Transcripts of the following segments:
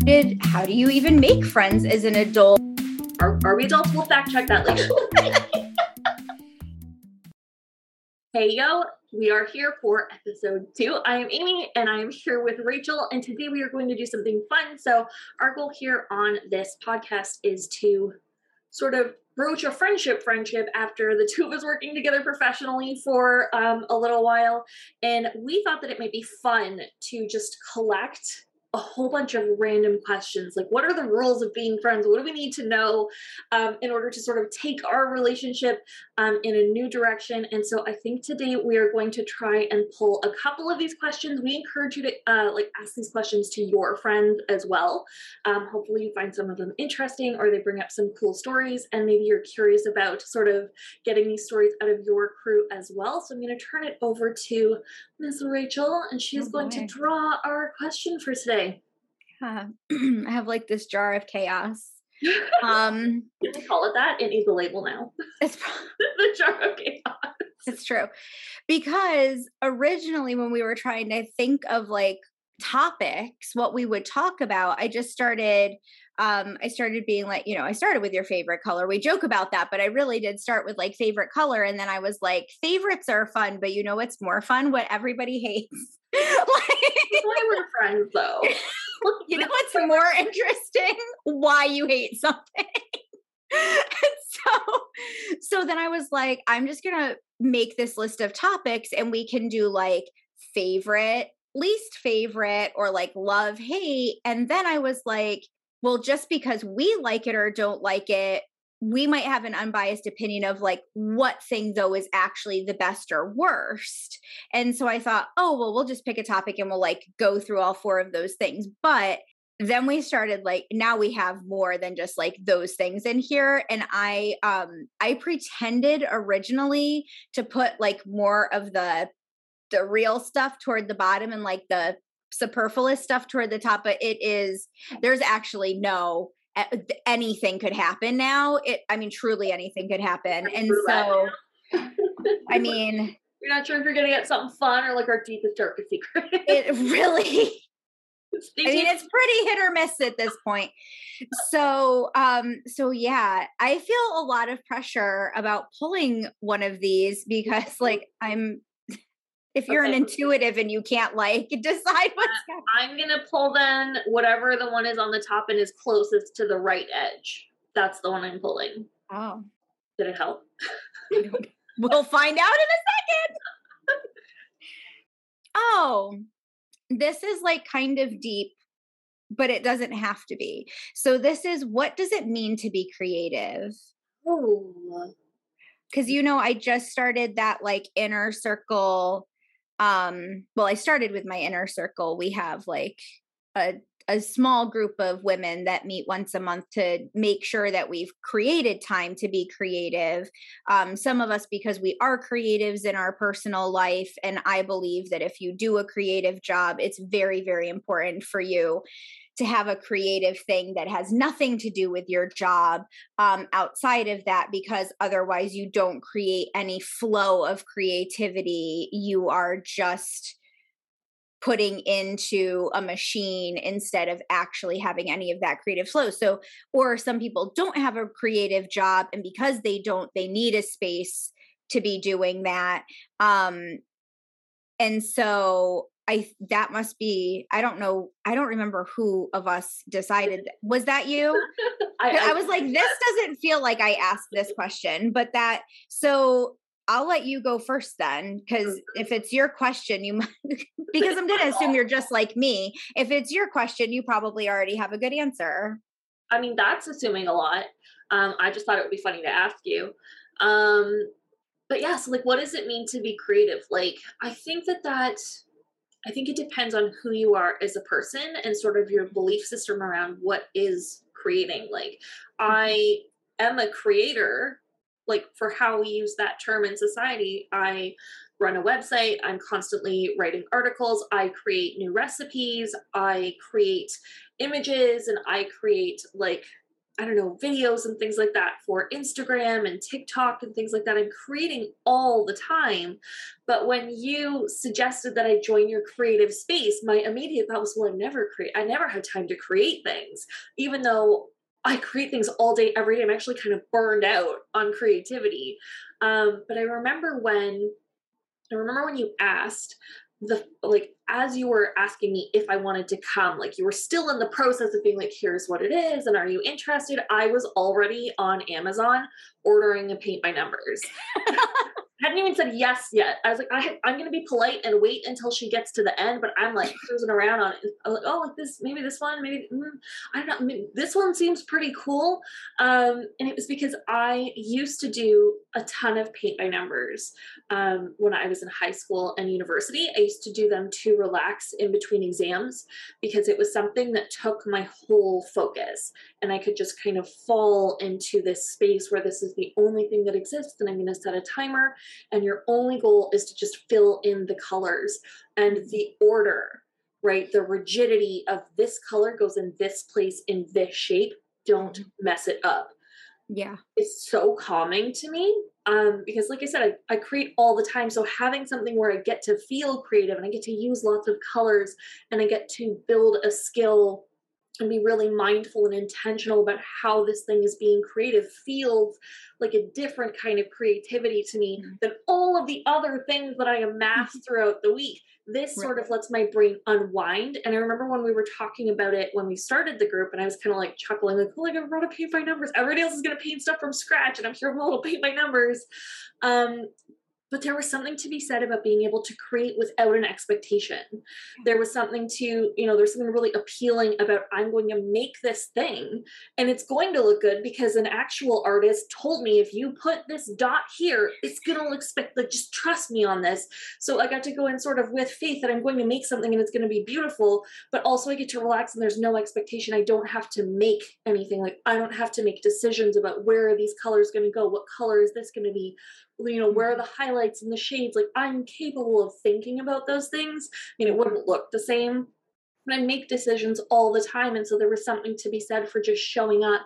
How do you even make friends as an adult? Are, are we adults? We'll fact check that later. hey, yo, we are here for episode two. I am Amy and I am here with Rachel, and today we are going to do something fun. So, our goal here on this podcast is to sort of broach a friendship friendship after the two of us working together professionally for um, a little while and we thought that it might be fun to just collect a whole bunch of random questions like what are the rules of being friends? What do we need to know um, in order to sort of take our relationship um, in a new direction? And so i think today we are going to try and pull a couple of these questions. We encourage you to uh, like ask these questions to your friends as well. Um, hopefully you find some of them interesting or they bring up some cool stories and maybe you're curious about sort of getting these stories out of your crew as well. So i'm going to turn it over to miss rachel and she's oh going to draw our question for today I have like this jar of chaos. Um, Can we call it that? It needs a label now. It's the jar of chaos. It's true. Because originally, when we were trying to think of like topics, what we would talk about, I just started um, I started being like, you know, I started with your favorite color. We joke about that, but I really did start with like favorite color. And then I was like, favorites are fun, but you know what's more fun? What everybody hates. like, why we're friends though. you know what's more interesting? Why you hate something. so so then I was like, I'm just gonna make this list of topics and we can do like favorite, least favorite, or like love, hate. And then I was like, well, just because we like it or don't like it, we might have an unbiased opinion of like what thing though is actually the best or worst. And so I thought, oh, well, we'll just pick a topic and we'll like go through all four of those things. But then we started like now we have more than just like those things in here and i um i pretended originally to put like more of the the real stuff toward the bottom and like the superfluous stuff toward the top but it is there's actually no anything could happen now it i mean truly anything could happen and so i mean you're not sure if you're gonna get something fun or like our deepest darkest secret it really I mean, it's pretty hit or miss at this point. So, um, so yeah, I feel a lot of pressure about pulling one of these because, like, I'm if you're okay. an intuitive and you can't like decide what's uh, I'm gonna pull then whatever the one is on the top and is closest to the right edge. That's the one I'm pulling. Oh. Did it help? we'll find out in a second. oh, this is like kind of deep, but it doesn't have to be. So this is what does it mean to be creative? Oh. Cuz you know I just started that like inner circle um well i started with my inner circle we have like a a small group of women that meet once a month to make sure that we've created time to be creative. Um, some of us, because we are creatives in our personal life. And I believe that if you do a creative job, it's very, very important for you to have a creative thing that has nothing to do with your job um, outside of that because otherwise you don't create any flow of creativity. You are just putting into a machine instead of actually having any of that creative flow. So or some people don't have a creative job and because they don't they need a space to be doing that um and so I that must be I don't know I don't remember who of us decided was that you? I, I, I, was like this doesn't feel like I asked this question but that so I'll let you go first then because if it's your question you might because I'm going to assume you're just like me. If it's your question you probably already have a good answer. I mean that's assuming a lot. Um I just thought it would be funny to ask you. Um but yeah so like what does it mean to be creative? Like I think that that I think it depends on who you are as a person and sort of your belief system around what is creating. Like, I am a creator, like, for how we use that term in society. I run a website, I'm constantly writing articles, I create new recipes, I create images, and I create, like, I don't know, videos and things like that for Instagram and TikTok and things like that. I'm creating all the time. But when you suggested that I join your creative space, my immediate thought was, well, I never create, I never had time to create things, even though I create things all day, every day. I'm actually kind of burned out on creativity. Um, but I remember when I remember when you asked the like as you were asking me if I wanted to come, like you were still in the process of being like, here's what it is, and are you interested? I was already on Amazon ordering a paint by numbers. hadn't even said yes yet. I was like, I, am going to be polite and wait until she gets to the end, but I'm like cruising around on it. I'm like, oh, like this, maybe this one, maybe, mm, I don't know. this one seems pretty cool. Um, and it was because I used to do a ton of paint by numbers um, when I was in high school and university. I used to do them to relax in between exams because it was something that took my whole focus. And I could just kind of fall into this space where this is the only thing that exists. And I'm going to set a timer and your only goal is to just fill in the colors. And the order right the rigidity of this color goes in this place in this shape. Don't mm-hmm. mess it up. Yeah. It's so calming to me um because like i said I, I create all the time. So having something where i get to feel creative and i get to use lots of colors and i get to build a skill and be really mindful and intentional about how this thing is being creative feels like a different kind of creativity to me mm-hmm. than all of the other things that I amass mm-hmm. throughout the week. This right. sort of lets my brain unwind. And I remember when we were talking about it when we started the group, and I was kind of like chuckling, like, oh, like I wrote a paint by numbers. Everybody else is going to paint stuff from scratch, and I'm here with a little paint by numbers. Um, but there was something to be said about being able to create without an expectation. There was something to you know there's something really appealing about i'm going to make this thing and it's going to look good because an actual artist told me if you put this dot here it's going to look spec like just trust me on this. So i got to go in sort of with faith that i'm going to make something and it's going to be beautiful but also i get to relax and there's no expectation. I don't have to make anything. Like i don't have to make decisions about where are these colors going to go what color is this going to be you know where are the highlights and the shades? Like i'm capable of thinking about those things. I mean it wouldn't look the same. But i make decisions all the time and so there was something to be said for just showing up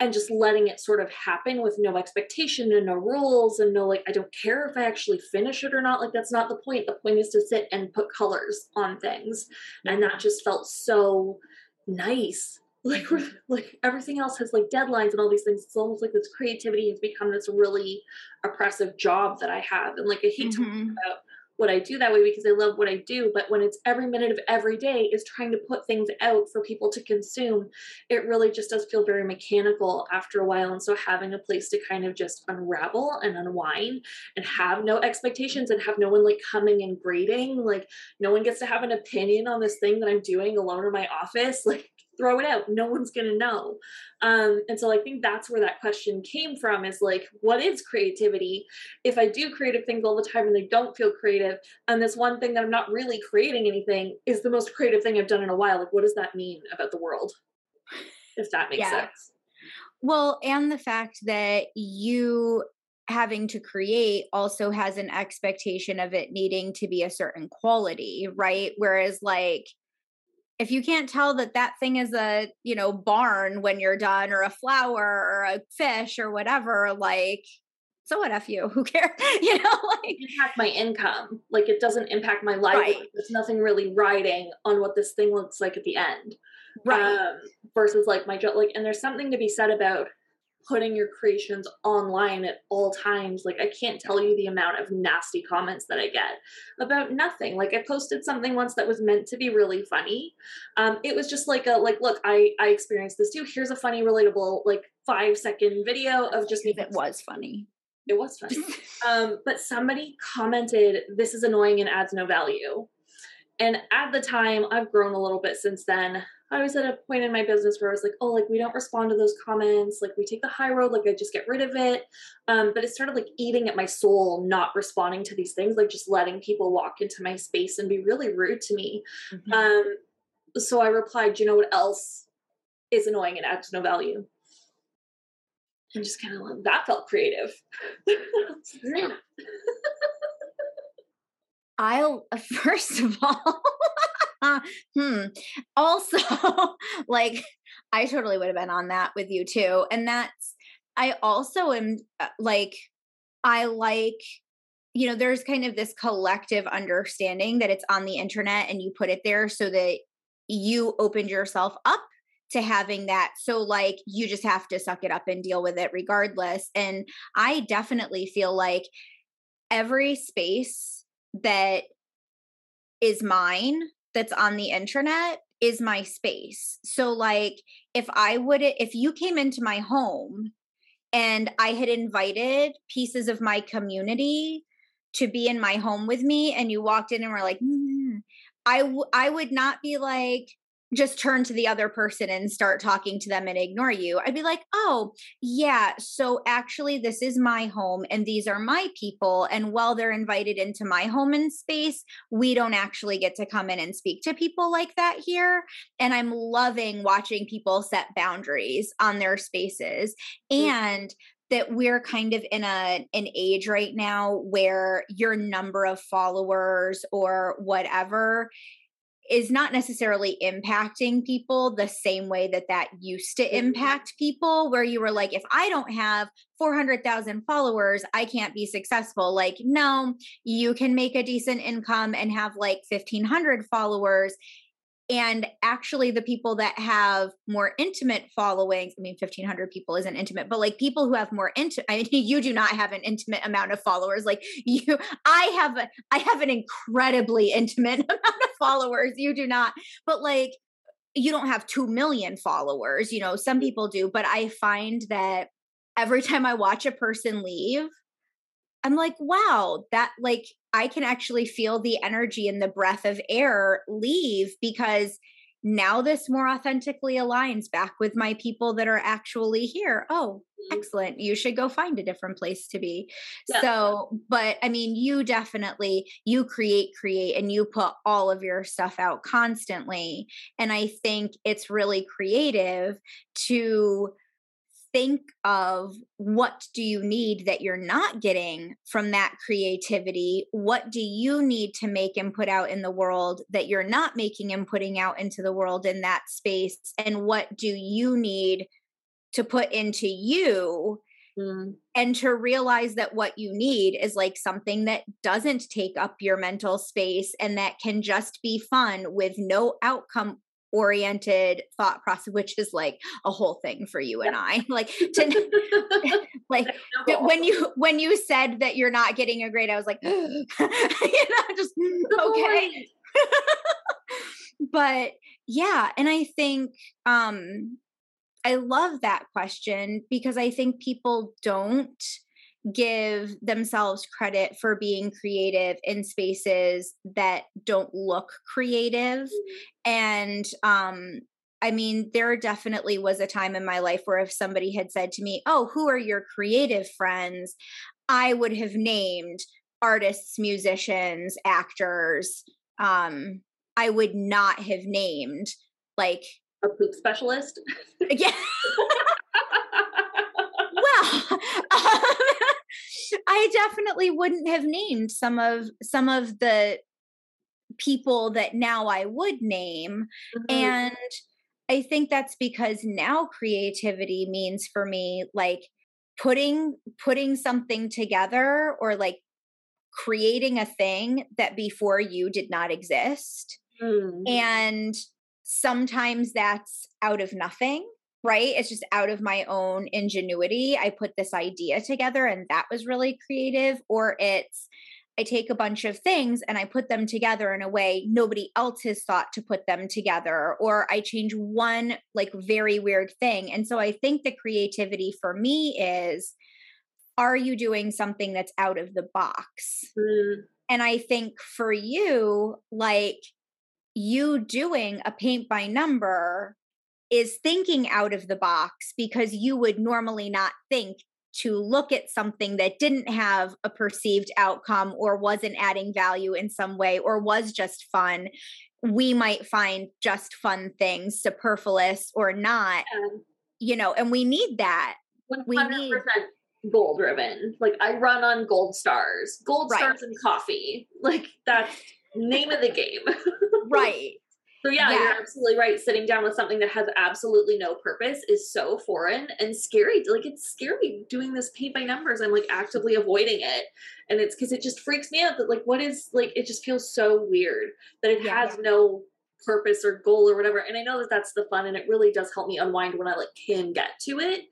and just letting it sort of happen with no expectation and no rules and no like i don't care if i actually finish it or not. Like that's not the point. The point is to sit and put colors on things. And that just felt so nice like we're like everything else has like deadlines and all these things. It's almost like this creativity has become this really oppressive job that i have. And like i hate mm-hmm. talking about what i do that way because i love what i do but when it's every minute of every day is trying to put things out for people to consume it really just does feel very mechanical after a while. And so having a place to kind of just unravel and unwind and have no expectations and have no one like coming and grading like no one gets to have an opinion on this thing that i'm doing alone in my office like throw it out. No one's going to know. Um, and so i think that's where that question came from is like what is creativity? If i do creative things all the time and they don't feel creative and this one thing that i'm not really creating anything is the most creative thing i've done in a while like what does that mean about the world? If that makes yeah. sense. Well and the fact that you having to create also has an expectation of it needing to be a certain quality right? Whereas like if you can't tell that that thing is a you know barn when you're done or a flower or a fish or whatever like so what f you who cares you know like impact my income like it doesn't impact my life right. there's nothing really riding on what this thing looks like at the end right um, versus like my job like and there's something to be said about putting your creations online at all times. Like, I can't tell you the amount of nasty comments that I get about nothing. Like, I posted something once that was meant to be really funny. Um, it was just like a, like, look, I, I experienced this too. Here's a funny, relatable, like, five second video of just me. It was funny. It was funny. um, but somebody commented, this is annoying and adds no value. And at the time, I've grown a little bit since then. I was at a point in my business where I was like, oh, like we don't respond to those comments. Like we take the high road, like I just get rid of it. Um, but it started like eating at my soul, not responding to these things, like just letting people walk into my space and be really rude to me. Mm-hmm. Um, so I replied, you know what else is annoying and adds no value? And just kind of like, that felt creative. I'll, first of all, hmm. Also, like I totally would have been on that with you too. And that's I also am uh, like I like you know there's kind of this collective understanding that it's on the internet and you put it there so that you opened yourself up to having that. So, like, you just have to suck it up and deal with it regardless. And I definitely feel like every space that is mine that's on the internet is my space. So, like, if I would, if you came into my home and I had invited pieces of my community to be in my home with me, and you walked in and were like, mm, I, w- I would not be like, just turn to the other person and start talking to them and ignore you. I'd be like, oh, yeah, so actually, this is my home and these are my people. And while they're invited into my home and space, we don't actually get to come in and speak to people like that here. And I'm loving watching people set boundaries on their spaces. Mm-hmm. And that we're kind of in a an age right now where your number of followers or whatever is not necessarily impacting people the same way that that used to impact people where you were like if i don't have 400,000 followers i can't be successful. Like no you can make a decent income and have like 1500 followers and actually the people that have more intimate followings i mean 1500 people isn't intimate but like people who have more intimate i mean you do not have an intimate amount of followers like you i have a, i have an incredibly intimate amount of followers you do not. But like you don't have 2 million followers you know some people do but i find that every time i watch a person leave i'm like wow that like I can actually feel the energy and the breath of air leave because now this more authentically aligns back with my people that are actually here. Oh, mm-hmm. excellent. You should go find a different place to be. Yeah. So, but I mean, you definitely you create create and you put all of your stuff out constantly and I think it's really creative to think of what do you need that you're not getting from that creativity? What do you need to make and put out in the world that you're not making and putting out into the world in that space? And what do you need to put into you? Mm. And to realize that what you need is like something that doesn't take up your mental space and that can just be fun with no outcome oriented thought process which is like a whole thing for you and i. Like to like when you when you said that you're not getting a grade i was like you know just okay. but yeah and i think um i love that question because i think people don't give themselves credit for being creative in spaces that don't look creative and um I mean, there definitely was a time in my life where if somebody had said to me, Oh, who are your creative friends? I would have named artists, musicians, actors. Um, I would not have named like a poop specialist. yeah. well, um, I definitely wouldn't have named some of some of the people that now I would name. Mm-hmm. And I think that's because now creativity means for me like putting putting something together or like creating a thing that before you did not exist. Mm. And sometimes that's out of nothing right? It's just out of my own ingenuity. I put this idea together and that was really creative. Or it's, I take a bunch of things and I put them together in a way nobody else has thought to put them together. Or I change one like very weird thing. And so I think the creativity for me is are you doing something that's out of the box? Mm. And I think for you, like, you doing a paint by number is thinking out of the box because you would normally not think to look at something that didn't have a perceived outcome or wasn't adding value in some way or was just fun. We might find just fun things superfluous or not you know and we need that. 100% we need goal driven. Like i run on gold stars gold right. stars and coffee. Like that's name of the game. Right So yeah, Yeah. you're absolutely right. Sitting down with something that has absolutely no purpose is so foreign and scary. Like it's scary doing this paint by numbers. I'm like actively avoiding it. And it's because it just freaks me out that like what is like it just feels so weird that it Yeah. has no purpose or goal or whatever. And I know that that's the fun and it really does help me unwind when I like can get to it.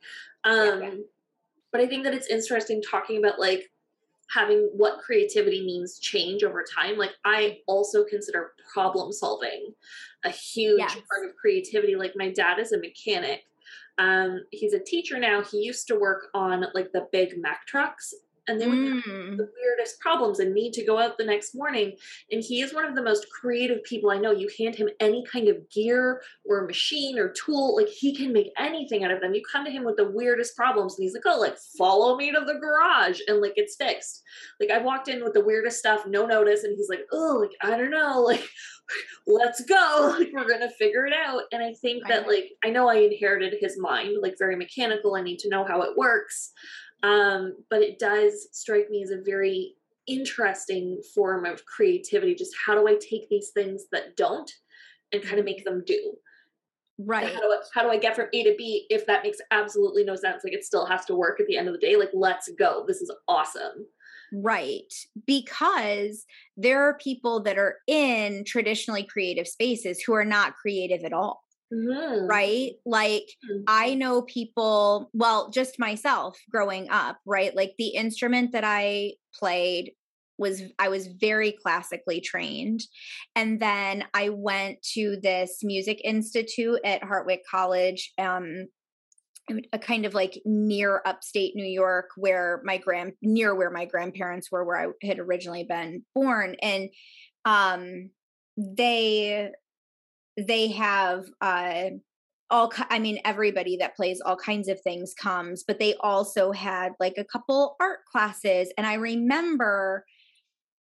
Um Yeah. but I think that it's interesting talking about like having what creativity means change over time. Like I also consider problem solving a huge Yes. part of creativity. Like my dad is a mechanic. Um, he's a teacher now. He used to work on like the big Mack trucks and they would have Mm. the weirdest problems and need to go out the next morning. And he is one of the most creative people I know. You hand him any kind of gear or machine or tool, like he can make anything out of them. You come to him with the weirdest problems, and he's like, "Oh, like follow me to the garage," and like it's fixed. Like I walked in with the weirdest stuff, no notice, and he's like, "Oh, like I don't know, like let's go, like we're gonna figure it out." And I think that like I know I inherited his mind, like very mechanical. I need to know how it works um, but it does strike me as a very interesting form of creativity just how do i take these things that don't and kind of make them do Right. how do, I, how do i get from a to b if that makes absolutely no sense like it still has to work at the end of the day like let's go this is awesome Right. Because there are people that are in traditionally creative spaces who are not creative at all. Mhm. Right. Like Mhm. I know people, well, just myself growing up, right? Like the instrument that I played was I was very classically trained. And then I went to this music institute at Hartwick College, um, a kind of like near upstate New York, where my grand near where my grandparents were, where I had originally been born. And um they they have uh all i mean everybody that plays all kinds of things comes but they also had like a couple art classes and i remember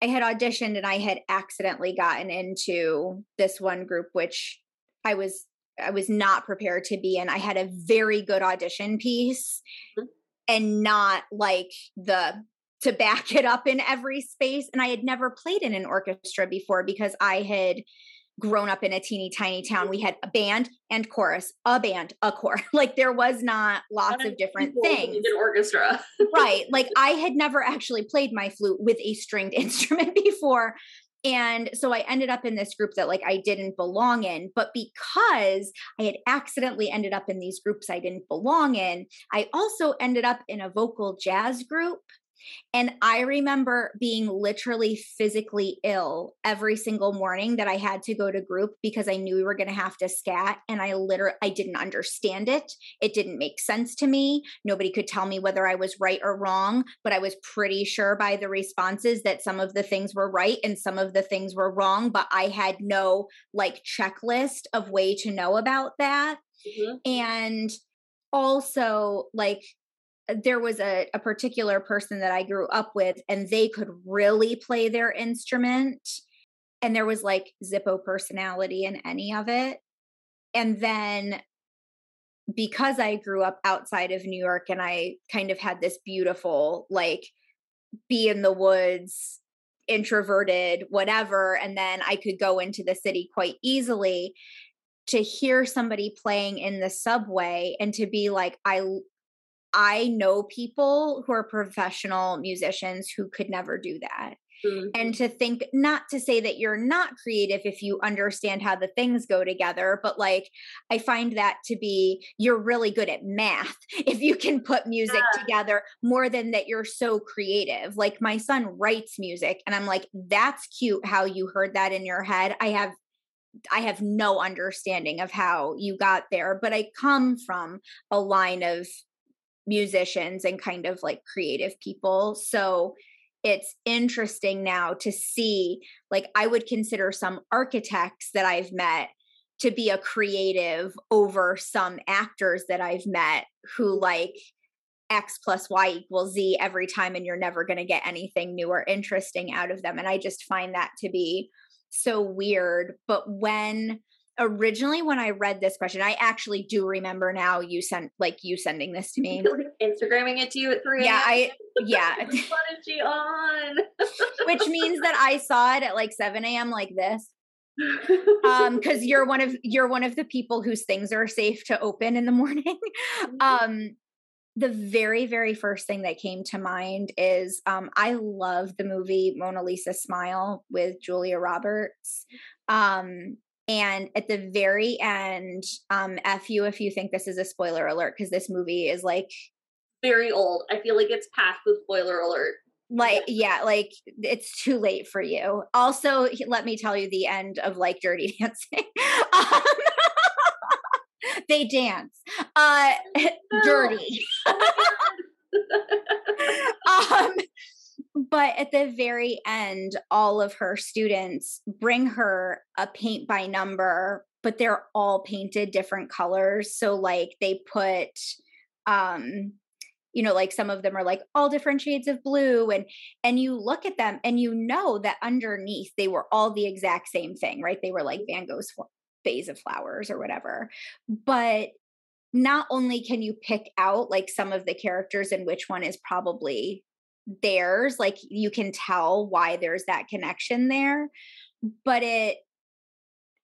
i had auditioned and i had accidentally gotten into this one group which i was i was not prepared to be in i had a very good audition piece Mhm. and not like the to back it up in every space and i had never played in an orchestra before because i had grown up in a teeny tiny town. We had a band and chorus a band a chorus like there was not lots of different things. an orchestra. Right like i had never actually played my flute with a stringed instrument before and so i ended up in this group that like i didn't belong in but because i had accidentally ended up in these groups i didn't belong in i also ended up in a vocal jazz group and I remember being literally physically ill every single morning that I had to go to group because I knew we were going to have to scat and I literally I didn't understand it. It didn't make sense to me. Nobody could tell me whether I was right or wrong, but I was pretty sure by the responses that some of the things were right and some of the things were wrong, but I had no like checklist of way to know about that Mhm. and also like there was a, a particular person that I grew up with, and they could really play their instrument. And there was like Zippo personality in any of it. And then because I grew up outside of New York and I kind of had this beautiful, like, be in the woods, introverted, whatever, and then I could go into the city quite easily to hear somebody playing in the subway and to be like, I I know people who are professional musicians who could never do that. Mhm. And to think, not to say that you're not creative if you understand how the things go together, but like, I find that to be, you're really good at math if you can put music Yeah. together more than that you're so creative. Like, my son writes music, and I'm like, that's cute how you heard that in your head. I have I have no understanding of how you got there, but I come from a line of musicians and kind of like creative people. So it's interesting now to see, like, I would consider some architects that I've met to be a creative over some actors that I've met who like X plus Y equals Z every time, and you're never going to get anything new or interesting out of them. And I just find that to be so weird. But when originally when I read this question, I actually do remember now you sent like you sending this to me. Instagramming it to you at 3 Yeah, I yeah. what is she on? Which means that I saw it at like 7 a.m. like this. um because you're one of you're one of the people whose things are safe to open in the morning mm-hmm. um the very very first thing that came to mind is um i love the movie mona lisa smile with julia roberts um and at the very end um f you if you think this is a spoiler alert because this movie is like very old. I feel like it's past the spoiler alert. Like yeah like it's too late for you. Also let me tell you the end of like dirty dancing. Um, they dance. Uh dirty. Um but at the very end all of her students bring her a paint by number but they're all painted different colors. So like they put um you know like some of them are like all different shades of blue and and you look at them and you know that underneath they were all the exact same thing right? They were like van gogh's vase of flowers or whatever. But not only can you pick out like some of the characters and which one is probably theirs like you can tell why there's that connection there but it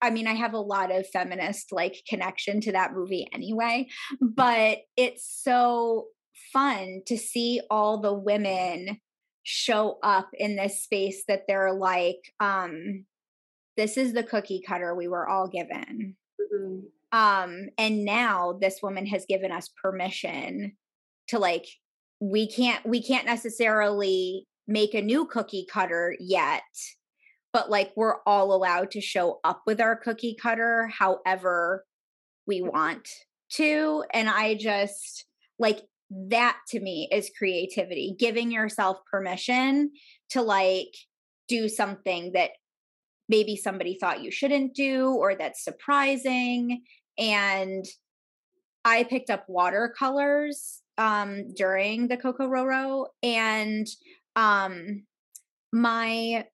I mean, I have a lot of feminist like connection to that movie anyway, but it's so fun to see all the women show up in this space that they're like um this is the cookie cutter we were all given mm-hmm. um and now this woman has given us permission to like we can't we can't necessarily make a new cookie cutter yet but like we're all allowed to show up with our cookie cutter however we mm. want to and i just like that to me is creativity giving yourself permission to like do something that maybe somebody thought you shouldn't do or that's surprising and i picked up watercolors um during the Coco CoCoRoRo and um my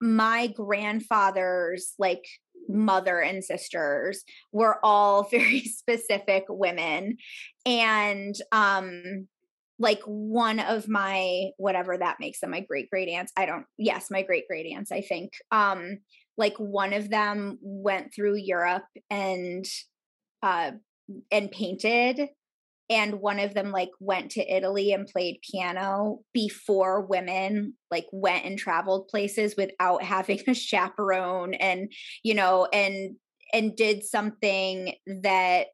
my grandfather's like mother and sisters were all very specific women and um like one of my whatever that makes them my great great aunts i don't yes my great great aunts i think um like one of them went through europe and uh and painted and one of them like went to Italy and played piano before women like went and traveled places without having a chaperone and you know and and did something that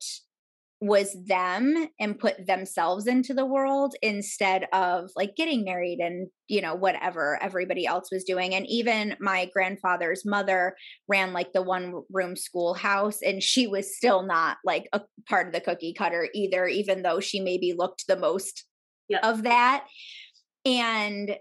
was them and put themselves into the world instead of like getting married and you know whatever everybody else was doing and even my grandfather's mother ran like the one room schoolhouse and she was still not like a part of the cookie cutter either even though she maybe looked the most yep. of that and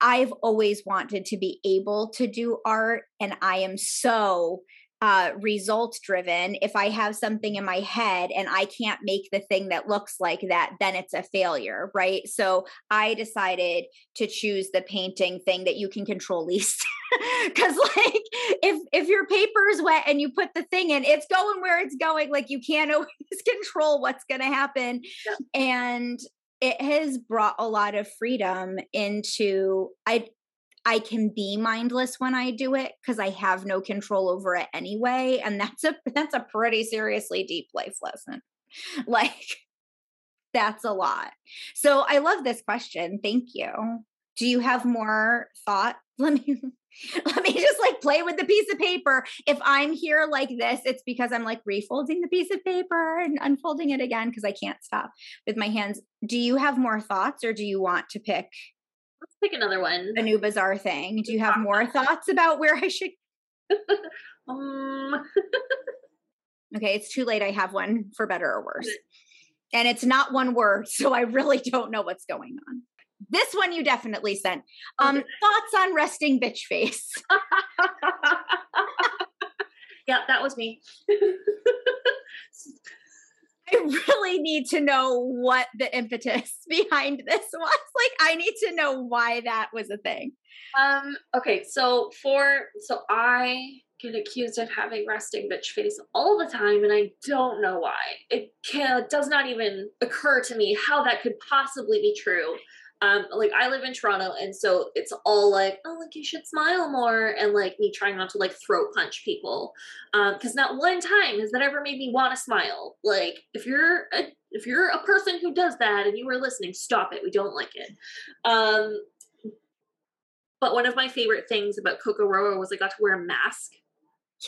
I've always wanted to be able to do art and I am so uh, results driven. If I have something in my head and I can't make the thing that looks like that, then it's a failure, right? So I decided to choose the painting thing that you can control least. Cause like if if your paper is wet and you put the thing in, it's going where it's going. Like you can't always control what's gonna happen. Yeah. And it has brought a lot of freedom into I I can be mindless when I do it because I have no control over it anyway. And that's a that's a pretty seriously deep life lesson. Like that's a lot. So I love this question. Thank you. Do you have more thought? Let me let me just like play with the piece of paper. If I'm here like this, it's because I'm like refolding the piece of paper and unfolding it again because I can't stop with my hands. Do you have more thoughts or do you want to pick Let's pick another one. A new bizarre thing. Do you have more thoughts about where I should? um. okay, it's too late. I have one for better or worse. And it's not one word, so I really don't know what's going on. This one you definitely sent. Um, okay. thoughts on resting bitch face. yeah, that was me. I really need to know what the impetus behind this was. Like, I need to know why that was a thing. Um. Okay. So for so I get accused of having resting bitch face all the time, and I don't know why. It can, does not even occur to me how that could possibly be true. Um, like I live in Toronto, and so it's all like, oh, like you should smile more, and like me trying not to like throat punch people, because um, not one time has that ever made me want to smile. Like if you're a if you're a person who does that and you are listening, stop it. We don't like it. Um, but one of my favorite things about Kokoroa was I got to wear a mask.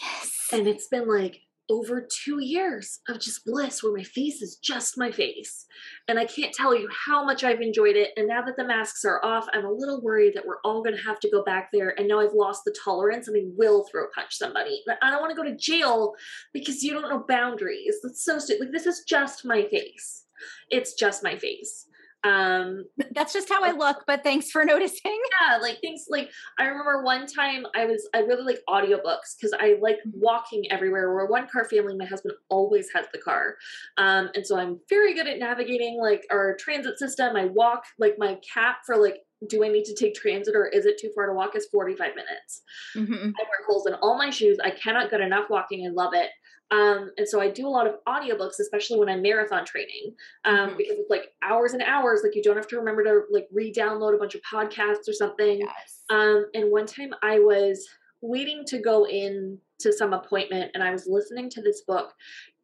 Yes. And it's been like over two years of just bliss where my face is just my face. And I can't tell you how much I've enjoyed it. And now that the masks are off, I'm a little worried that we're all going to have to go back there. And now I've lost the tolerance and I will throw a punch somebody. But I don't want to go to jail because you don't know boundaries. That's so stupid. Like, this is just my face. It's just my face um that's just how i look but thanks for noticing yeah like things like i remember one time i was i really like audiobooks because i like mm-hmm. walking everywhere we're one car family my husband always has the car um and so i'm very good at navigating like our transit system i walk like my cap for like do I need to take transit or is it too far to walk is 45 minutes. Mm-hmm. I wear holes in all my shoes. I cannot get enough walking. I love it. Um, and so I do a lot of audiobooks, especially when I'm marathon training, um, mm-hmm. because it's like hours and hours. Like you don't have to remember to like re-download a bunch of podcasts or something. Yes. Um, and one time I was waiting to go in to some appointment, and I was listening to this book,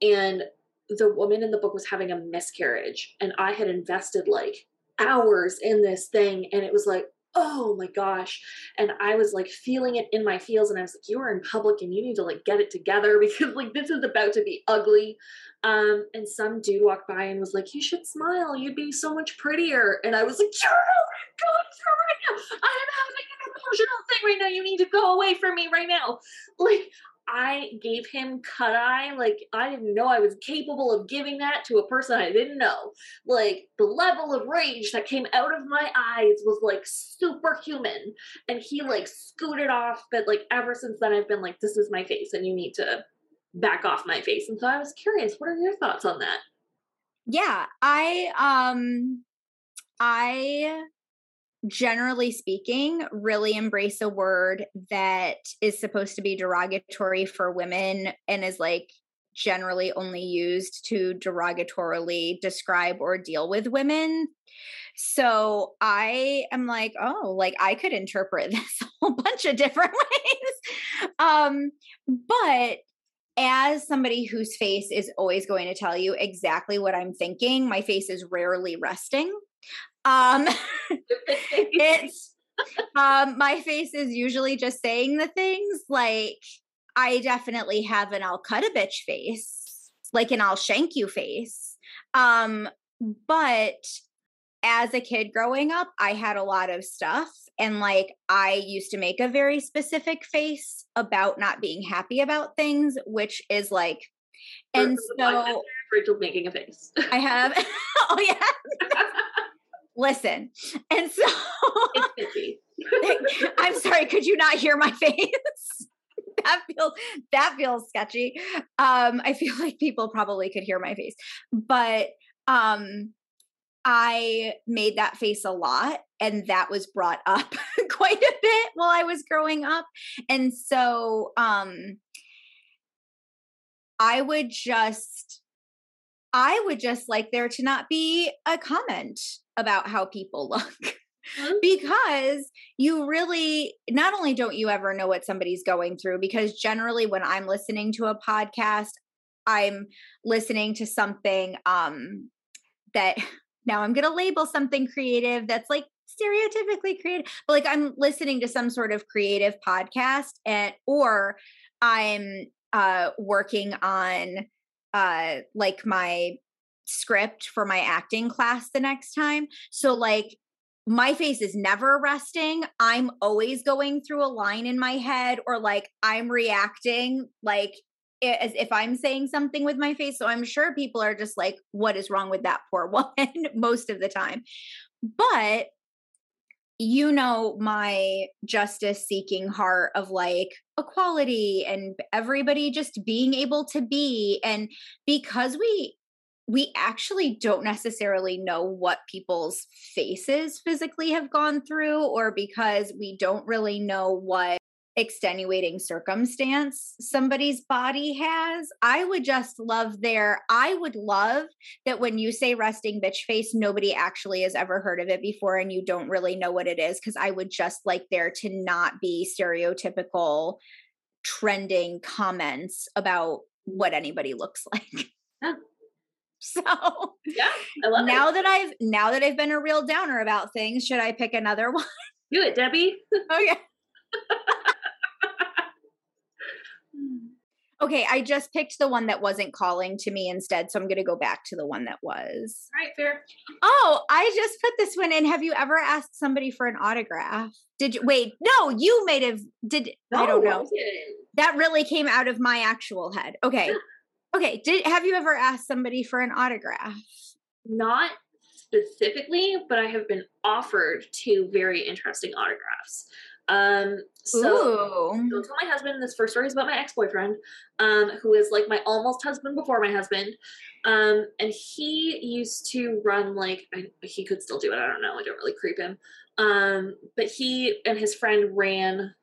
and the woman in the book was having a miscarriage, and I had invested like hours in this thing, and it was like, oh my gosh. And I was like feeling it in my feels. And I was like, you are in public and you need to like get it together because like this is about to be ugly. Um, and some dude walked by and was like, you should smile. You'd be so much prettier. And I was like, you're going through right now. I am having an emotional thing right now. You need to go away from me right now. Like, I gave him cut eye. Like, I didn't know I was capable of giving that to a person I didn't know. Like, the level of rage that came out of my eyes was like superhuman. And he like scooted off. But like, ever since then, I've been like, this is my face, and you need to back off my face. And so I was curious, what are your thoughts on that? Yeah, I, um, I generally speaking, really embrace a word that is supposed to be derogatory for women and is like generally only used to derogatorily describe or deal with women. So I am like, oh, like I could interpret this a whole bunch of different ways. Um, but as somebody whose face is always going to tell you exactly what I'm thinking, my face is rarely resting. Um, it's um, my face is usually just saying the things like I definitely have an I'll cut a bitch face, like an I'll shank you face. Um, but as a kid growing up, I had a lot of stuff. And like I used to make a very specific face about not being happy about things, which is like, and so Rachel making a face. I have, oh yeah. listen. And so I'm sorry, could you not hear my face? that feels that feels sketchy. Um, I feel like people probably could hear my face. But um I made that face a lot and that was brought up quite a bit while I was growing up. And so um I would just I would just like there to not be a comment about how people look. Mm-hmm. because you really not only don't you ever know what somebody's going through because generally when i'm listening to a podcast i'm listening to something um that now i'm going to label something creative that's like stereotypically creative but like i'm listening to some sort of creative podcast and or i'm uh working on uh like my script for my acting class the next time. So like my face is never resting. I'm always going through a line in my head or like I'm reacting like as if I'm saying something with my face. So I'm sure people are just like, what is wrong with that poor woman most of the time. But you know my justice seeking heart of like equality and everybody just being able to be and because we we actually don't necessarily know what people's faces physically have gone through or because we don't really know what extenuating circumstance somebody's body has. I would just love their, I would love that when you say resting bitch face, nobody actually has ever heard of it before and you don't really know what it is. Cause I would just like there to not be stereotypical trending comments about what anybody looks like. Yeah. So yeah, I love now it. that I've now that I've been a real downer about things, should I pick another one? Do it, Debbie. okay. Okay, I just picked the one that wasn't calling to me instead, so I'm going to go back to the one that was. All right, fair. Oh, I just put this one in. Have you ever asked somebody for an autograph? Did you wait? No, you might have. Did I don't know. That really came out of my actual head. Okay. Okay. Did have you ever asked somebody for an autograph? Not specifically, but I have been offered two very interesting autographs. Um, so don't tell my husband this first story is about my ex-boyfriend um who is like my almost husband before my husband. Um and he used to run like I, he could still do it i don't know i don't really creep him. Um but he and his friend ran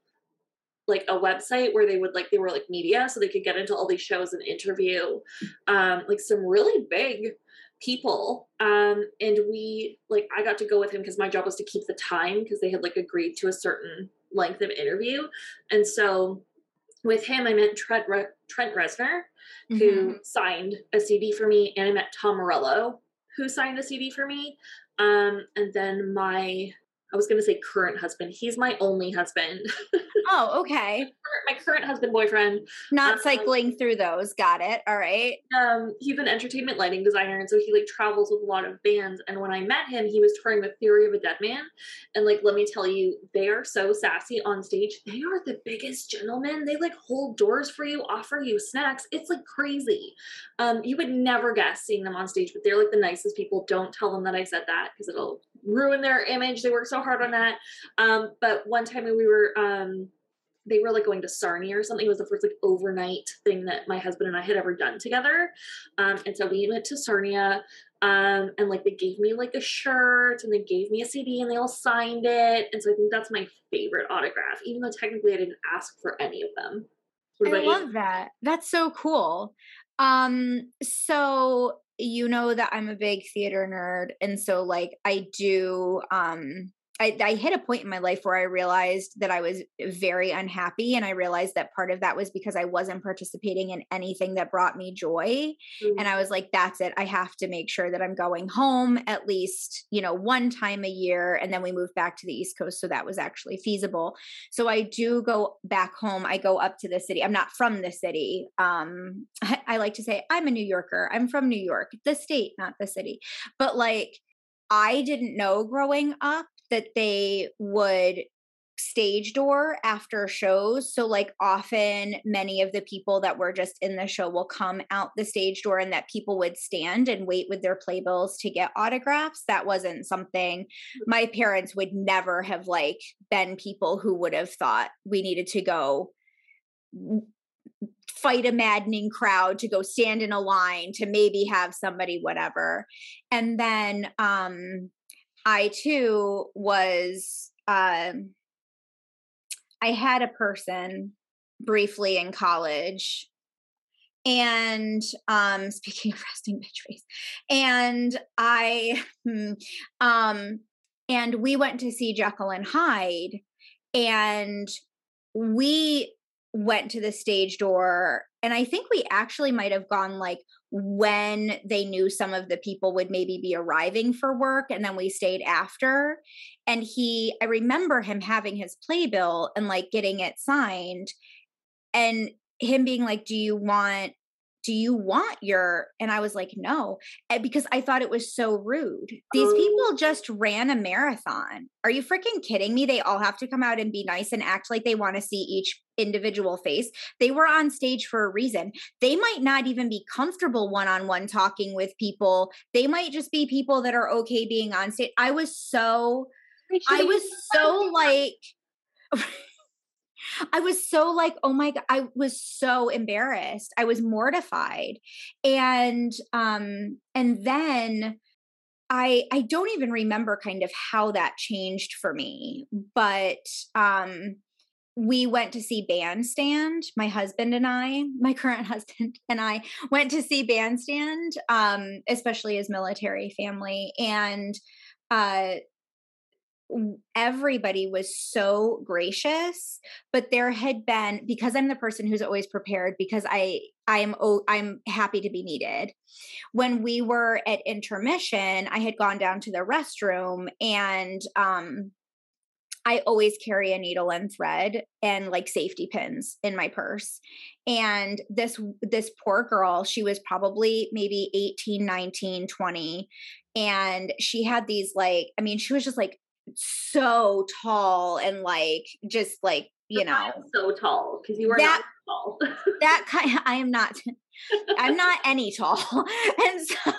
like a website where they would like they were like media so they could get into all these shows and interview um like some really big people. Um and we like i got to go with him because my job was to keep the time because they had like agreed to a certain length of interview and so with him i met trent Re- trent reznor Mhm. who signed a cd for me and i met tom morello who signed a cd for me um and then my i was going to say current husband he's my only husband Oh, okay. my current husband boyfriend Not Um, cycling through those. Got it. All right. um he's an entertainment lighting designer and so he like travels with a lot of bands and when i met him he was touring with theory of a dead man and like let me tell you they are so sassy on stage they are the biggest gentlemen they like hold doors for you offer you snacks it's like crazy um you would never guess seeing them on stage but they're like the nicest people don't tell them that i said that because it'll ruin their image they work so hard on that um but one time when we were um they were like going to Sarnia or something. It was the first like overnight thing that my husband and I had ever done together. Um, and so we went to Sarnia, um, and like they gave me like a shirt and they gave me a CD and they all signed it. And so I think that's my favorite autograph, even though technically I didn't ask for any of them. I about you? love that. That's so cool. Um, so you know that I'm a big theater nerd, and so like I do um I, I hit a point in my life where I realized that I was very unhappy, and I realized that part of that was because I wasn't participating in anything that brought me joy. Mm. And I was like, that's it. I have to make sure that I'm going home at least, you know, one time a year. And then we moved back to the East Coast. So that was actually feasible. So I do go back home. I go up to the city. I'm not from the city. Um, I, I like to say I'm a New Yorker. I'm from New York, the state, not the city. But like, I didn't know growing up that they would stage door after shows. So, like, often many of the people that were just in the show will come out the stage door and that people would stand and wait with their playbills to get autographs. That wasn't something my parents would never have like been people who would have thought we needed to go fight a maddening crowd to go stand in a line to maybe have somebody whatever and then um i too was um i had a person briefly in college and um speaking of resting bitch face and i hmm, um and we went to see jekyll and hyde and we went to the stage door and i think we actually might have gone like when they knew some of the people would maybe be arriving for work and then we stayed after. And he i remember him having his playbill and like getting it signed and him being like do you want do you want your and i was like no And because i thought it was so rude. These Oh. people just ran a marathon. Are you freaking kidding me? They all have to come out and be nice and act like they want to see each individual face. They were on stage for a reason. They might not even be comfortable one-on-one talking with people. They might just be people that are okay being on stage. I was so I was so like I was so like, oh my god, I was so embarrassed. I was mortified. And um and then I I don't even remember kind of how that changed for me, but um we went to see Bandstand. My husband and I, my current husband and I, went to see Bandstand, um, especially as military family, and uh, everybody was so gracious but there had been because i'm the person who's always prepared because i i am oh i'm happy to be needed when we were at intermission i had gone down to the restroom and um I always carry a needle and thread and like safety pins in my purse. And this this poor girl, she was probably maybe 18, 19, 20 and she had these like I mean she was just like so tall and like just like you know so tall because you were that, not tall. that kind i am not i'm not any tall and so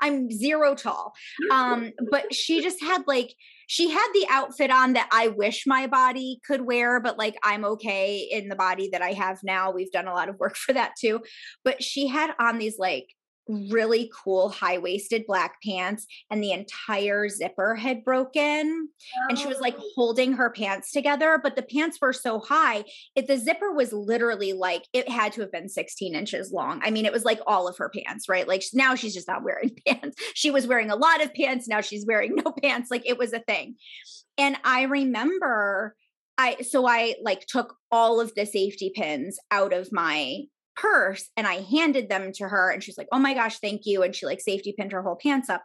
i'm zero tall um but she just had like she had the outfit on that i wish my body could wear but like i'm okay in the body that i have now. We've done a lot of work for that too but she had on these like really cool high waisted black pants and the entire zipper had broken oh. and she was like oh. holding her pants together but the pants were so high it the zipper was literally like it had to have been 16 inches long i mean it was like all of her pants right like now she's just not wearing pants she was wearing a lot of pants now she's wearing no pants like it was a thing and i remember I so I like took all of the safety pins out of my purse and I handed them to her and she's like, "Oh my gosh, thank you." And she like safety pinned her whole pants up.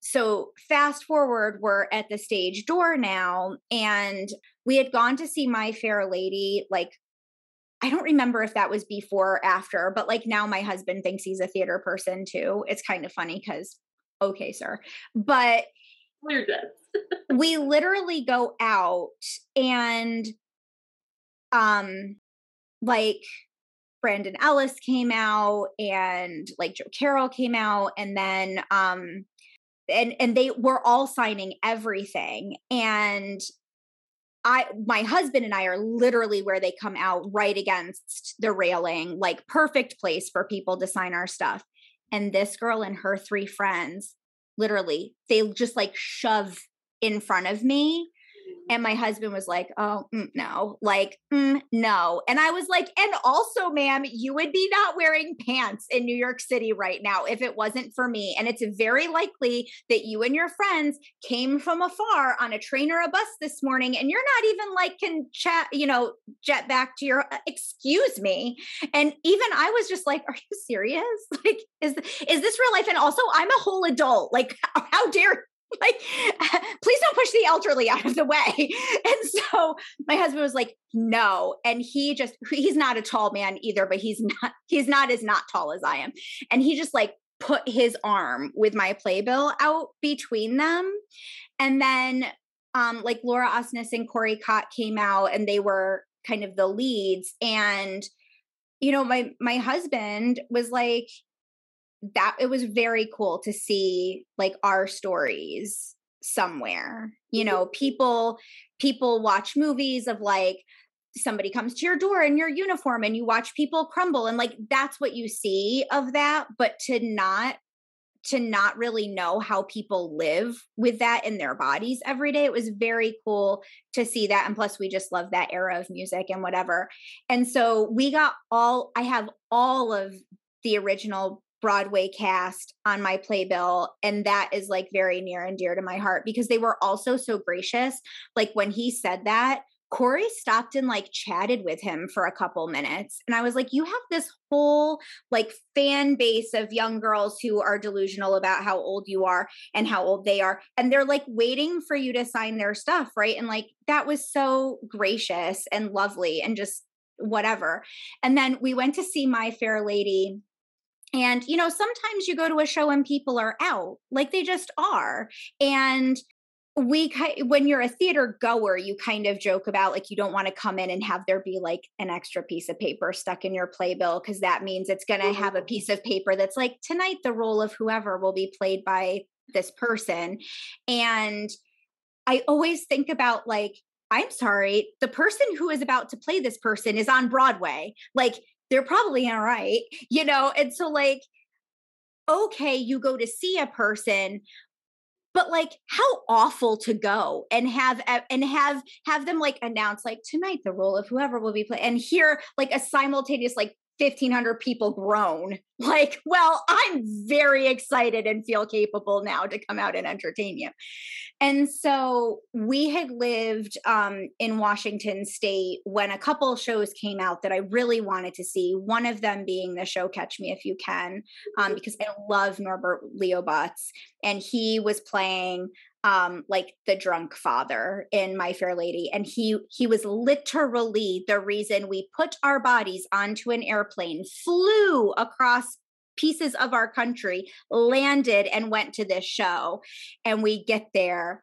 So fast forward, we're at the stage door now and we had gone to see My Fair Lady like I don't remember if that was before or after, but like now my husband thinks he's a theater person too. It's kind of funny cuz okay, sir. But we're we literally go out and um like Brandon Ellis came out and like Joe Carroll came out and then um and and they were all signing everything and I my husband and I are literally where they come out right against the railing like perfect place for people to sign our stuff and this girl and her three friends literally they just like shove in front of me and my husband was like, oh, mm, no, like, mm, no. And I was like, and also, ma'am, you would be not wearing pants in New York City right now if it wasn't for me. And it's very likely that you and your friends came from afar on a train or a bus this morning and you're not even like can chat, you know, jet back to your, uh, excuse me. And even I was just like, are you serious? Like, is, is this real life? And also, I'm a whole adult. Like, how dare like please don't push the elderly out of the way. And so my husband was like no. And he just he's not a tall man either but he's not he's not as not tall as i am. And he just like put his arm with my playbill out between them. And then um like laura osnes and corey cott came out and they were kind of the leads. And you know my my husband was like that it was very cool to see like our stories somewhere you mm-hmm. know people people watch movies of like somebody comes to your door in your uniform and you watch people crumble and like that's what you see of that but to not to not really know how people live with that in their bodies every day it was very cool to see that and plus we just love that era of music and whatever. And so we got all i have all of the original Broadway cast on my playbill. And that is like very near and dear to my heart because they were also so gracious. Like when he said that, Corey stopped and like chatted with him for a couple minutes. And I was like, you have this whole like fan base of young girls who are delusional about how old you are and how old they are. And they're like waiting for you to sign their stuff. Right. And like that was so gracious and lovely and just whatever. And then we went to see My Fair Lady and, you know, sometimes you go to a show and people are out, like they just are. And we when you're a theater goer you kind of joke about like you don't want to come in and have there be like an extra piece of paper stuck in your playbill because that means it's going to have a mm-hmm. piece of paper that's like tonight the role of whoever will be played by this person and i always think about like i'm sorry the person who is about to play this person is on broadway like they're probably all right, you know? And so, like, okay, you go to see a person, but like how awful to go and have and have have them like announce like tonight the role of whoever will be playing and hear like a simultaneous like 1500 people groan. Like well i'm very excited and feel capable now to come out and entertain you. And so we had lived um, in washington state when a couple shows came out that i really wanted to see one of them being the show catch me if you can um, because i love norbert leo butz and he was playing um like the drunk father in my fair lady and he he was literally the reason we put our bodies onto an airplane flew across pieces of our country landed and went to this show and we get there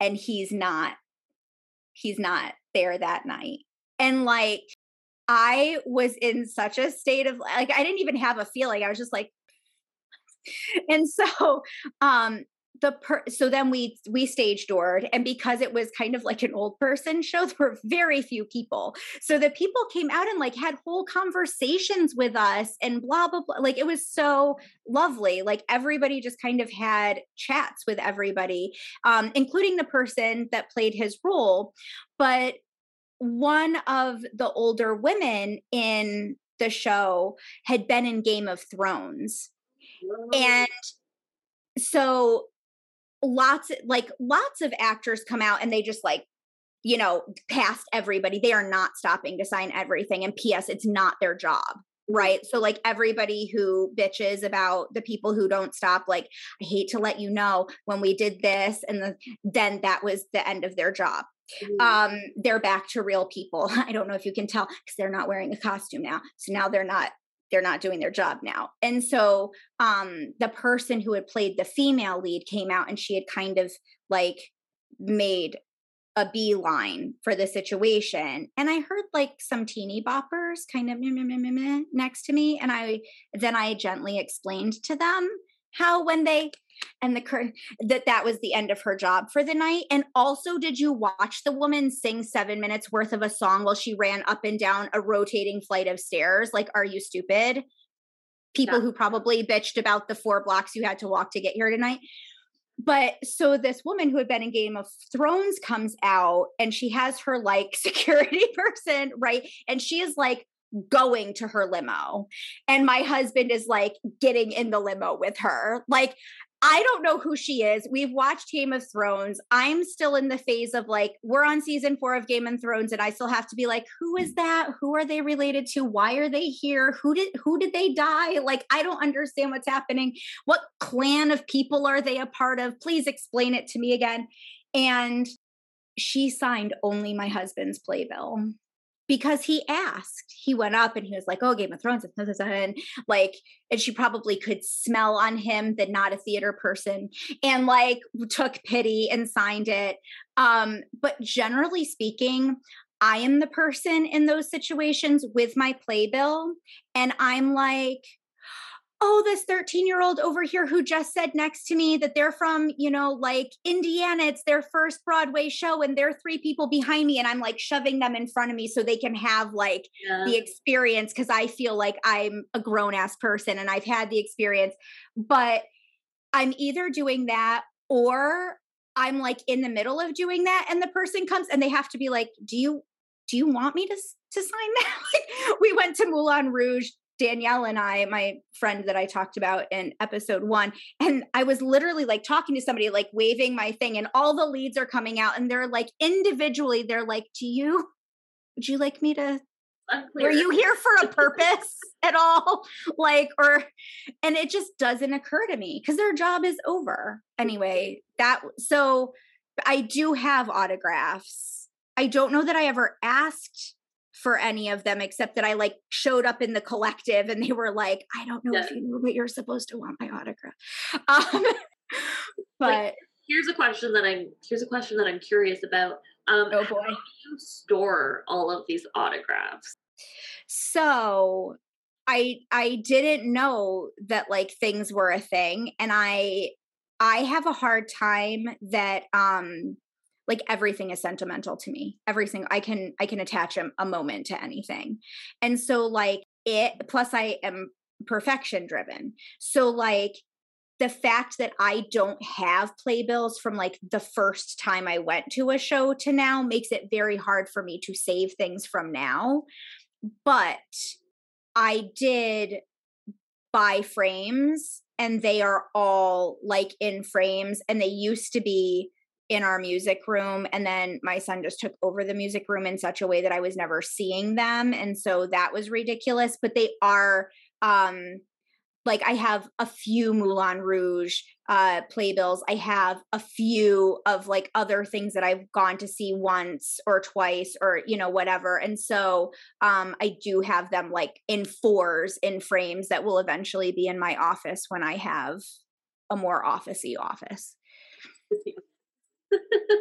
and he's not he's not there that night. And like i was in such a state of like i didn't even have a feeling i was just like and so um the per so then we we stage doored and because it was kind of like an old person show there were very few people. So the people came out and like had whole conversations with us and blah blah blah like it was so lovely like everybody just kind of had chats with everybody um including the person that played his role. But one of the older women in the show had been in Game of Thrones. And so lots like lots of actors come out and they just like you know past everybody. They are not stopping to sign everything and ps it's not their job right? So like everybody who bitches about the people who don't stop like i hate to let you know when we did this and the, then that was the end of their job. Mm-hmm. um they're back to real people. I don't know if you can tell because they're not wearing a costume now so now they're not they're not doing their job now. And so um the person who had played the female lead came out and she had kind of like made a beeline for the situation. And I heard like some teeny boppers kind of meh, meh, meh, next to me. And I then I gently explained to them how when they and the current that that was the end of her job for the night. And also did you watch the woman sing 7 minutes worth of a song while she ran up and down a rotating flight of stairs? Like are you stupid? People yeah. who probably bitched about the four blocks you had to walk to get here tonight. But so this woman who had been in game of thrones comes out and she has her like security person right? And she is like going to her limo. And my husband is like getting in the limo with her. Like I don't know who she is. We've watched Game of Thrones. I'm still in the phase of like, we're on season four of Game of Thrones, and I still have to be like, who is mm. that? Who are they related to? Why are they here? Who did who did they die? Like, I don't understand what's happening. What clan of people are they a part of? Please explain it to me again. And she signed only my husband's playbill because he asked. He went up and he was like, "Oh, Game of Thrones," and like, and she probably could smell on him that not a theater person, and like took pity and signed it. Um, but generally speaking, I am the person in those situations with my playbill, and I'm like, oh, this 13 year old over here who just said next to me that they're from, you know, like Indiana, it's their first Broadway show, and there are three people behind me, and I'm like shoving them in front of me so they can have like yeah. the experience because I feel like I'm a grown ass person and I've had the experience. But I'm either doing that or I'm like in the middle of doing that, and the person comes and they have to be like, Do you do you want me to to sign that? like, we went to Moulin Rouge Danielle and I, my friend that I talked about in episode one, and I was literally like talking to somebody, like waving my thing, and all the leads are coming out, and they're like individually, they're like, "Do you, would you like me to? Unclear. Were you here for a purpose at all? Like, or, and it just doesn't occur to me because their job is over anyway. That so, I do have autographs. I don't know that I ever asked for any of them except that I like showed up in the collective and they were like, I don't know yeah. if you knew, but you're supposed to want my autograph. Um, but like, here's a question that I'm here's a question that I'm curious about. Um, oh boy, how do you store all of these autographs? So I I didn't know that like things were a thing, and I I have a hard time that um like everything is sentimental to me. Everything i can i can attach a, a moment to anything. And so like it plus i am perfection driven. So like the fact that I don't have playbills from like the first time I went to a show to now makes it very hard for me to save things from now. But I did buy frames and they are all like in frames and they used to be in our music room and then my son just took over the music room in such a way that I was never seeing them and so that was ridiculous but they are um like I have a few Moulin Rouge uh playbills. I have a few of like other things that I've gone to see once or twice or you know whatever. And so um I do have them like in fours in frames that will eventually be in my office when I have a more officey office.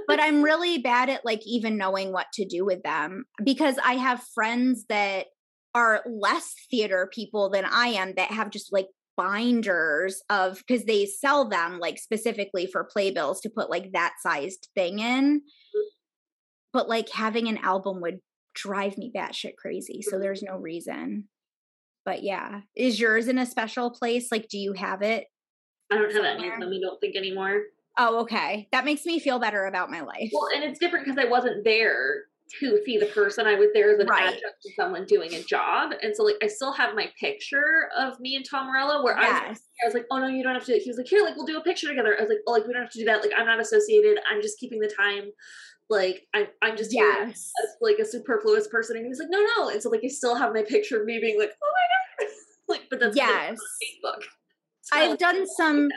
But I'm really bad at like even knowing what to do with them because I have friends that are less theater people than I am that have just like binders of because they sell them like specifically for playbills to put like that sized thing in. Mm-hmm. But like having an album would drive me batshit crazy. So mm-hmm. there's no reason. But yeah. Is yours in a special place? Like, do you have it? I don't have any of them, I don't think anymore. Oh, okay. That makes me feel better about my life. Well, and it's different because I wasn't there to see the person. I was there as an right. adjunct to someone doing a job. And so like I still have my picture of me and Tom Morello where yes. I, was, I was like, oh no, you don't have to. He was like, here, like we'll do a picture together. I was like, oh, like we don't have to do that. Like I'm not associated. I'm just keeping the time. Like I'm, I'm just yes. as like a superfluous person. And he was like, no, no. And so like I still have my picture of me being like, oh my god, like but that's yes. Facebook. So, I've done some.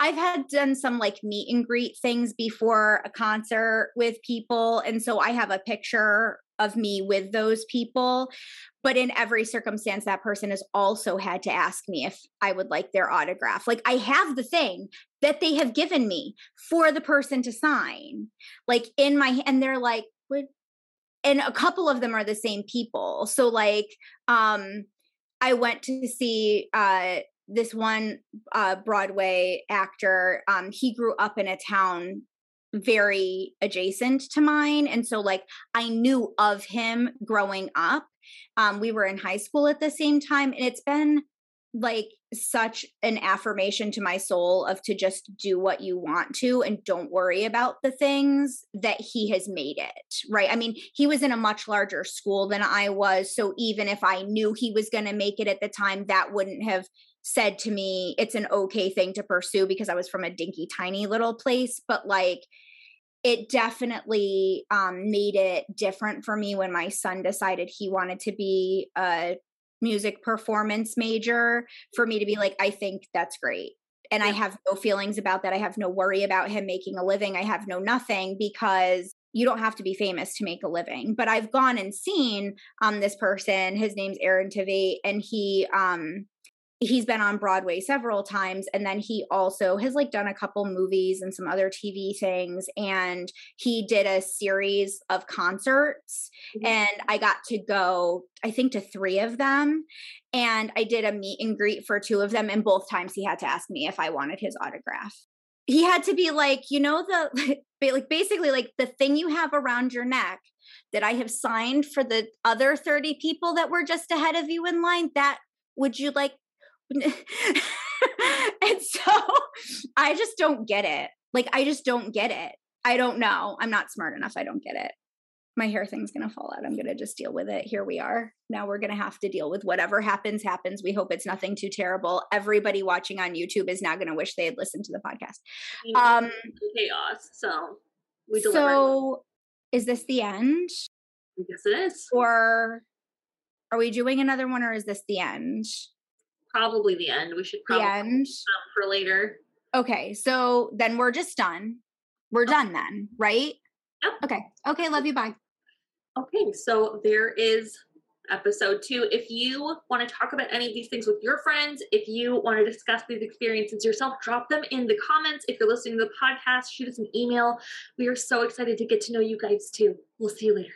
I've had done some like meet and greet things before a concert with people. And so I have a picture of me with those people. But in every circumstance, that person has also had to ask me if I would like their autograph. Like I have the thing that they have given me for the person to sign, like in my, and they're like, would, and a couple of them are the same people. So like, um, I went to see uh this one uh, Broadway actor, um, he grew up in a town very adjacent to mine. And so, like, I knew of him growing up. Um, we were in high school at the same time. And it's been like such an affirmation to my soul of to just do what you want to and don't worry about the things that he has made it right i mean he was in a much larger school than i was so even if i knew he was going to make it at the time that wouldn't have said to me it's an okay thing to pursue because I was from a dinky tiny little place but like it definitely um, made it different for me when my son decided he wanted to be a music performance major for me to be like I think that's great and yeah. I have no feelings about that I have no worry about him making a living I have no nothing because you don't have to be famous to make a living but i've gone and seen um this person his name's aaron tveit and he um he's been on Broadway several times and then he also has like done a couple movies and some other TV things and he did a series of concerts mm-hmm. and I got to go I think to 3 of them and I did a meet and greet for two of them and both times he had to ask me if I wanted his autograph. He had to be like, you know the like basically like the thing you have around your neck that I have signed for the other 30 people that were just ahead of you in line that would you like and so I just don't get it. Like, I just don't get it. I don't know. I'm not smart enough. I don't get it. My hair thing's going to fall out. I'm going to just deal with it. Here we are. Now we're going to have to deal with whatever happens, happens. We hope it's nothing too terrible. Everybody watching on YouTube is now going to wish they had listened to the podcast. Um, chaos. So we deliver. So is this the end? I guess it is. Or are we doing another one or is this the end? Probably the end. We should probably the end for later. Okay, so then we're just done. We're okay. done then, right? Yep. Okay. Okay. Love you. Bye. Okay, so there is episode two. If you want to talk about any of these things with your friends, if you want to discuss these experiences yourself, drop them in the comments. If you're listening to the podcast, shoot us an email. We are so excited to get to know you guys too. We'll see you later.